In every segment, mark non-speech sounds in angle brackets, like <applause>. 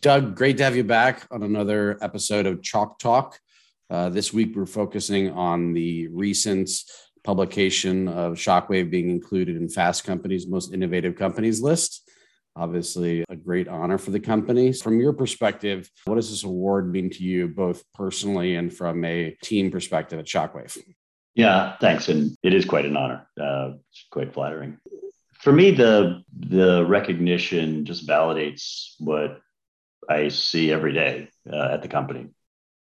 Doug, great to have you back on another episode of Chalk Talk. Uh, this week, we're focusing on the recent publication of Shockwave being included in Fast Company's most innovative companies list. Obviously, a great honor for the company. From your perspective, what does this award mean to you, both personally and from a team perspective at Shockwave? Yeah, thanks. And it is quite an honor. Uh, it's quite flattering. For me, the the recognition just validates what I see every day uh, at the company,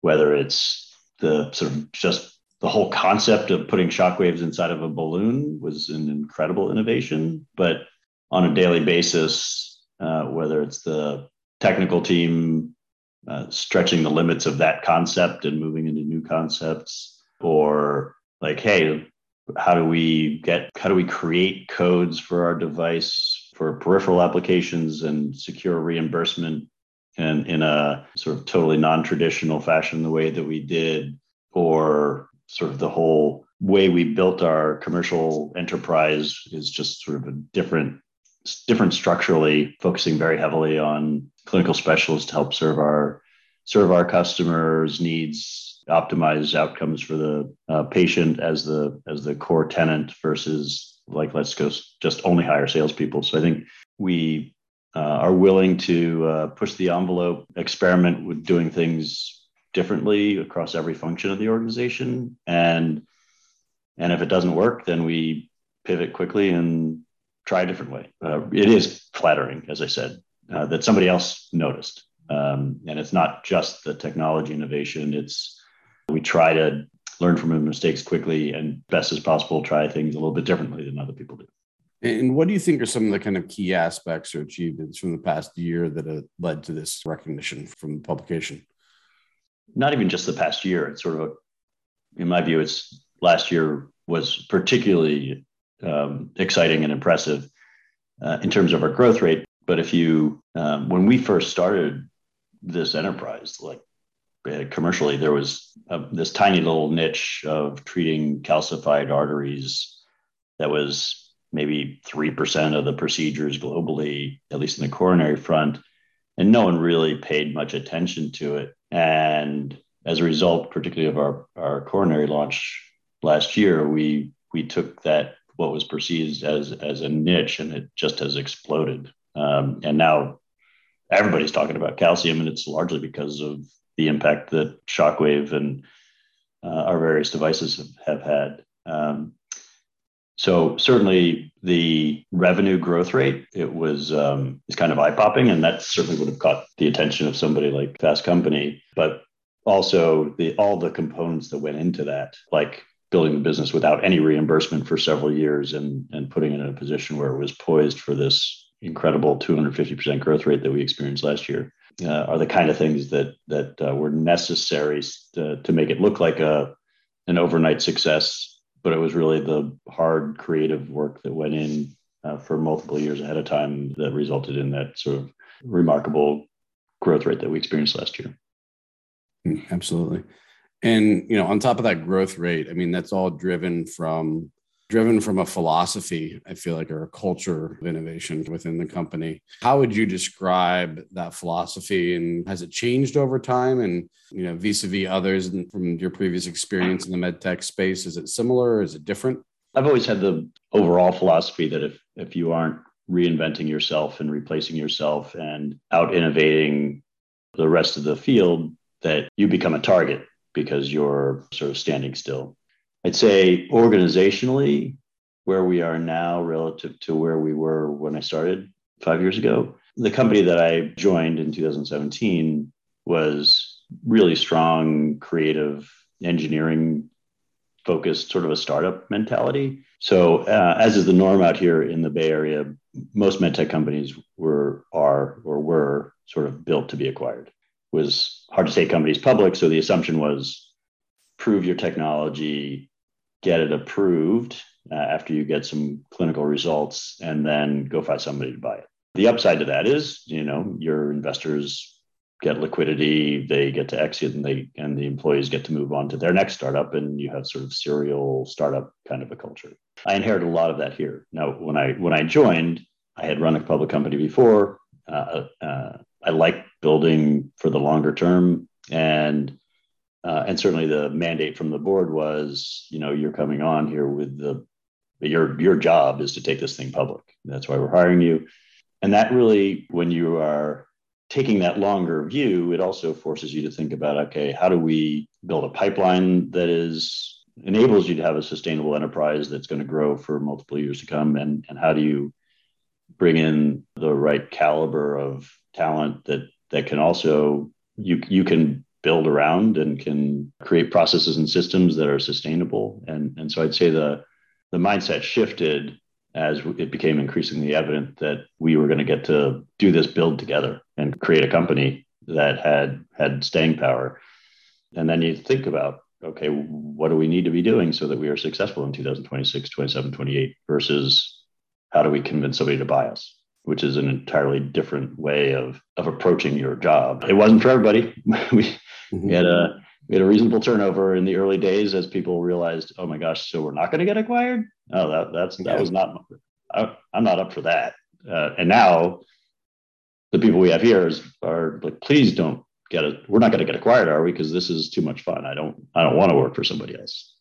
whether it's the sort of just the whole concept of putting shockwaves inside of a balloon was an incredible innovation, but on a daily basis, uh, whether it's the technical team uh, stretching the limits of that concept and moving into new concepts, or like, hey, how do we get, how do we create codes for our device for peripheral applications and secure reimbursement and in a sort of totally non-traditional fashion the way that we did or sort of the whole way we built our commercial enterprise is just sort of a different different structurally focusing very heavily on clinical specialists to help serve our serve our customers needs optimize outcomes for the uh, patient as the as the core tenant versus like let's go just only hire salespeople. So i think we uh, are willing to uh, push the envelope, experiment with doing things differently across every function of the organization, and and if it doesn't work, then we pivot quickly and try a different way. Uh, it is flattering, as I said, uh, that somebody else noticed, um, and it's not just the technology innovation. It's we try to learn from mistakes quickly and best as possible try things a little bit differently than other people do. And what do you think are some of the kind of key aspects or achievements from the past year that have led to this recognition from the publication? Not even just the past year. It's sort of, a, in my view, it's last year was particularly um, exciting and impressive uh, in terms of our growth rate. But if you, um, when we first started this enterprise, like uh, commercially, there was this tiny little niche of treating calcified arteries that was maybe 3% of the procedures globally, at least in the coronary front. And no one really paid much attention to it. And as a result, particularly of our, our coronary launch last year, we we took that what was perceived as as a niche and it just has exploded. Um, and now everybody's talking about calcium, and it's largely because of the impact that Shockwave and uh, our various devices have, have had. Um, so certainly the revenue growth rate it was um, is kind of eye popping, and that certainly would have caught the attention of somebody like Fast Company. But also the all the components that went into that, like building the business without any reimbursement for several years, and and putting it in a position where it was poised for this incredible 250% growth rate that we experienced last year. Uh, are the kind of things that that uh, were necessary to, to make it look like a an overnight success but it was really the hard creative work that went in uh, for multiple years ahead of time that resulted in that sort of remarkable growth rate that we experienced last year. Mm, absolutely. And you know, on top of that growth rate, I mean, that's all driven from driven from a philosophy, I feel like, or a culture of innovation within the company. How would you describe that philosophy and has it changed over time? And, you know, vis a vis others from your previous experience in the med tech space, is it similar or is it different? I've always had the overall philosophy that if, if you aren't reinventing yourself and replacing yourself and out innovating the rest of the field, that you become a target because you're sort of standing still. I'd say organizationally, where we are now relative to where we were when I started five years ago, the company that I joined in 2017 was really strong, creative, engineering focused, sort of a startup mentality. So, uh, as is the norm out here in the Bay Area, most medtech companies were, are, or were sort of built to be acquired. It was hard to take companies public, so the assumption was prove your technology, get it approved uh, after you get some clinical results and then go find somebody to buy it. The upside to that is, you know, your investors get liquidity, they get to exit and they and the employees get to move on to their next startup and you have sort of serial startup kind of a culture. I inherited a lot of that here. Now, when I when I joined, I had run a public company before. Uh, uh, I like building for the longer term. And uh, and certainly the mandate from the board was, you know, you're coming on here with the your your job is to take this thing public. That's why we're hiring you. And that really, when you are taking that longer view, it also forces you to think about, okay, how do we build a pipeline that is enables you to have a sustainable enterprise that's going to grow for multiple years to come and, and how do you bring in the right caliber of talent that that can also you you can build around and can create processes and systems that are sustainable and and so i'd say the the mindset shifted as it became increasingly evident that we were going to get to do this build together and create a company that had had staying power and then you think about okay, what do we need to be doing so that we are successful in 2026, 27, 28 versus how do we convince somebody to buy us? Which is an entirely different way of, of approaching your job. It wasn't for everybody. <laughs> we, mm-hmm. we had a we had a reasonable turnover in the early days as people realized, oh my gosh, so we're not going to get acquired. Oh, that that's that was not. I, am not up for that. Uh, and now, the people we have here is, are like, please don't get it. We're not going to get acquired, are we? Because this is too much fun. I don't. I don't want to work for somebody else.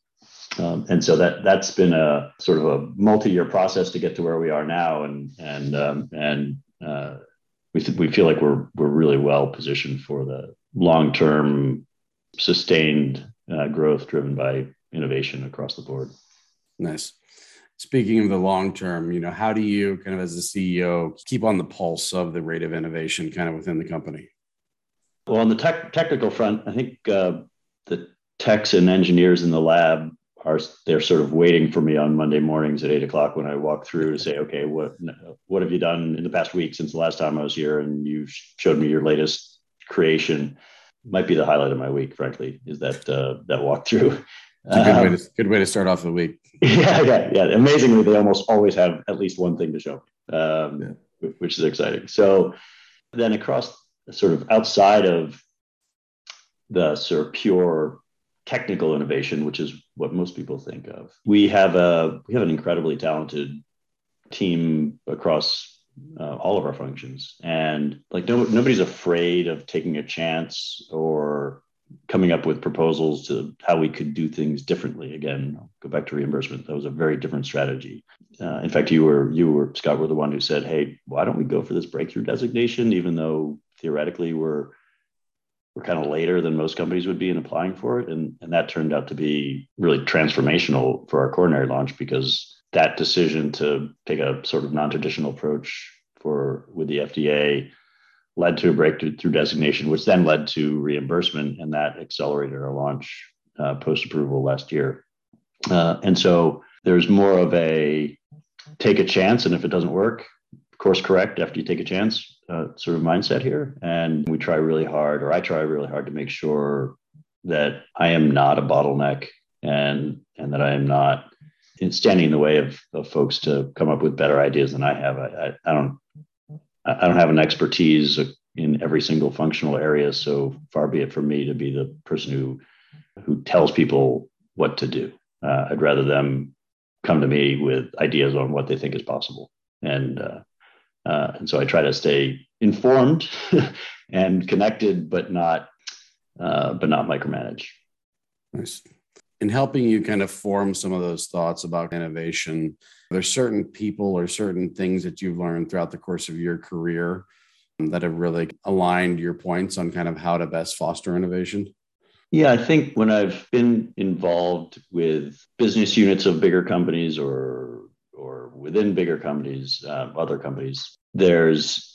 Um, and so that that's been a sort of a multi-year process to get to where we are now, and and um, and uh, we th- we feel like we're we're really well positioned for the long-term, sustained uh, growth driven by innovation across the board. Nice. Speaking of the long term, you know, how do you kind of as the CEO keep on the pulse of the rate of innovation kind of within the company? Well, on the tech, technical front, I think uh, the techs and engineers in the lab are they're sort of waiting for me on Monday mornings at eight o'clock when I walk through to say, okay, what what have you done in the past week since the last time I was here, and you showed me your latest creation. Might be the highlight of my week, frankly, is that uh, that walkthrough. It's a good, um, way to, good way to start off the week. <laughs> Yeah, yeah, yeah. Amazingly, they almost always have at least one thing to show, um, yeah. which is exciting. So then across sort of outside of the sort of pure technical innovation, which is what most people think of. We have a we have an incredibly talented team across uh, all of our functions, and like no, nobody's afraid of taking a chance or coming up with proposals to how we could do things differently. Again, I'll go back to reimbursement. That was a very different strategy. Uh, in fact, you were you were Scott were the one who said, "Hey, why don't we go for this breakthrough designation, even though theoretically we're we're kind of later than most companies would be in applying for it. And, and that turned out to be really transformational for our coronary launch because that decision to take a sort of non-traditional approach for with the FDA led to a breakthrough designation, which then led to reimbursement, and that accelerated our launch uh, post approval last year. Uh, and so there's more of a take a chance, and if it doesn't work, course correct after you take a chance uh, sort of mindset here. And we try really hard, or I try really hard to make sure that I am not a bottleneck and and that I am not standing in the way of, of folks to come up with better ideas than I have. I, I, I don't I don't have an expertise in every single functional area. So far be it for me to be the person who who tells people what to do. Uh, I'd rather them come to me with ideas on what they think is possible. And uh, uh, and so I try to stay informed <laughs> and connected, but not uh, but not micromanage. Nice. In helping you kind of form some of those thoughts about innovation, there's certain people or certain things that you've learned throughout the course of your career that have really aligned your points on kind of how to best foster innovation? Yeah, I think when I've been involved with business units of bigger companies or or within bigger companies, uh, other companies, there's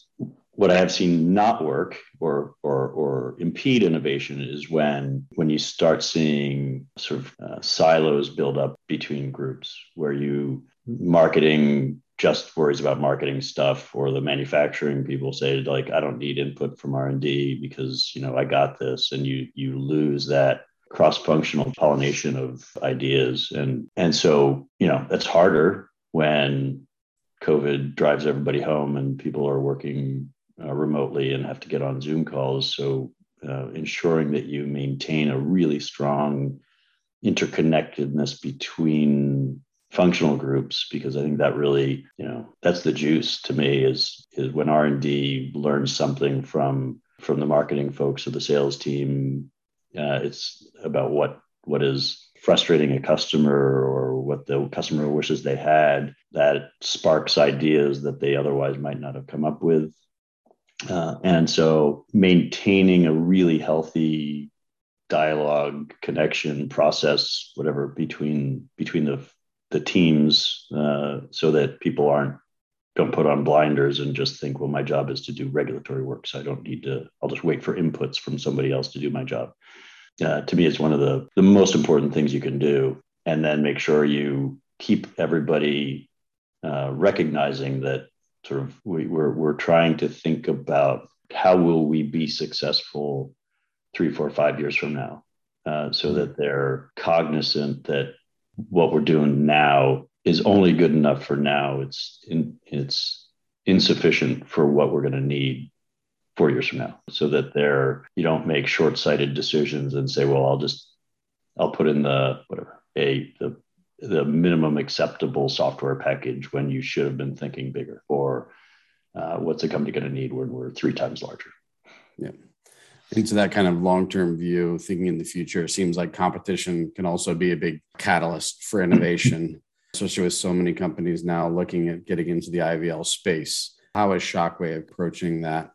what I have seen not work or or or impede innovation is when when you start seeing sort of uh, silos build up between groups where you marketing just worries about marketing stuff or the manufacturing people say like I don't need input from R&D because you know I got this and you you lose that cross-functional pollination of ideas. And and so you know that's harder when COVID drives everybody home and people are working uh, remotely and have to get on Zoom calls. So, uh, ensuring that you maintain a really strong interconnectedness between functional groups because i think that really you know that's the juice to me is is when r&d learns something from from the marketing folks or the sales team. Uh, it's about what what is frustrating a customer or what the customer wishes they had that sparks ideas that they otherwise might not have come up with. Uh, and so maintaining a really healthy dialogue connection process whatever between between the the teams uh, so that people aren't don't put on blinders and just think well my job is to do regulatory work so i don't need to i'll just wait for inputs from somebody else to do my job. Uh, to me it's one of the the most important things you can do and then make sure you keep everybody uh, recognizing that sort of we, we're, we're trying to think about how will we be successful three four five years from now uh, so that they're cognizant that what we're doing now is only good enough for now. It's in, it's insufficient for what we're going to need four years from now. So that they're you don't make short-sighted decisions and say well i'll just i'll put in the whatever a the the minimum acceptable software package when you should have been thinking bigger or uh, what's the company going to need when we're three times larger? Yeah. Into that kind of long-term view thinking in the future it seems like competition can also be a big catalyst for innovation <laughs> especially with so many companies now looking at getting into the ivl space. How is shockwave approaching that?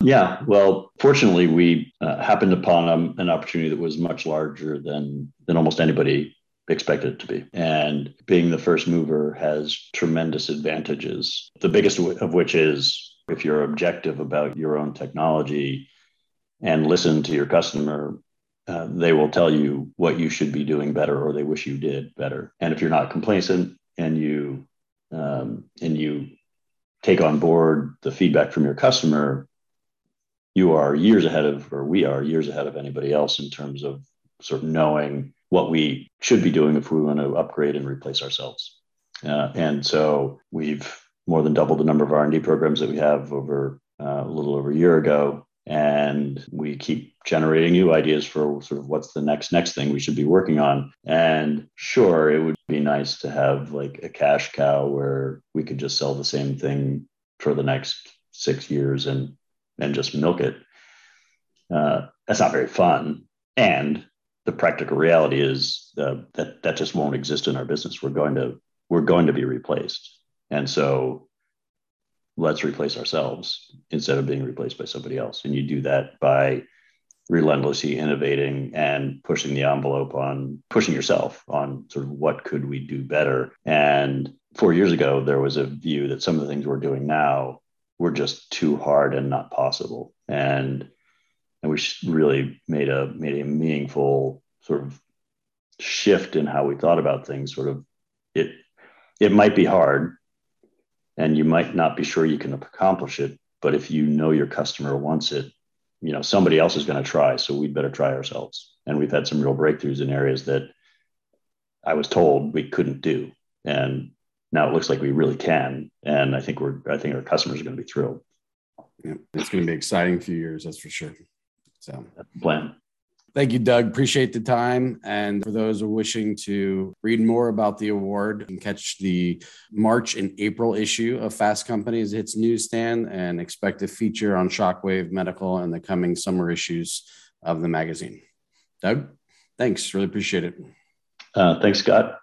Yeah, well, fortunately, we uh, happened upon um, an opportunity that was much larger than than almost anybody expected it to be. And being the first mover has tremendous advantages. The biggest of which is if you're objective about your own technology and listen to your customer, uh, they will tell you what you should be doing better or they wish you did better. And if you're not complacent and you um, and you take on board the feedback from your customer, you are years ahead of, or we are years ahead of anybody else in terms of sort of knowing what we should be doing if we want to upgrade and replace ourselves. Uh, and so we've more than doubled the number of R&D programs that we have over uh, a little over a year ago. And we keep generating new ideas for sort of what's the next next thing we should be working on. And sure, it would be nice to have like a cash cow where we could just sell the same thing for the next six years and and just milk it. Uh, that's not very fun. And the practical reality is uh, that that just won't exist in our business. We're going to we're going to be replaced, and so let's replace ourselves instead of being replaced by somebody else. And you do that by relentlessly innovating and pushing the envelope on pushing yourself on sort of what could we do better. And four years ago, there was a view that some of the things we're doing now were just too hard and not possible. And and we really made a made a meaningful sort of shift in how we thought about things. Sort of it it might be hard, and you might not be sure you can accomplish it. But if you know your customer wants it, you know somebody else is going to try. So we'd better try ourselves. And we've had some real breakthroughs in areas that I was told we couldn't do, and now it looks like we really can. And I think we're I think our customers are going to be thrilled. Yeah, it's going to be exciting few years, that's for sure. So that's the plan. Thank you, Doug. Appreciate the time. And for those wishing to read more about the award, and catch the March and April issue of Fast Company's its newsstand and expect a feature on Shockwave Medical in the coming summer issues of the magazine. Doug, thanks. Really appreciate it. Uh, thanks, Scott.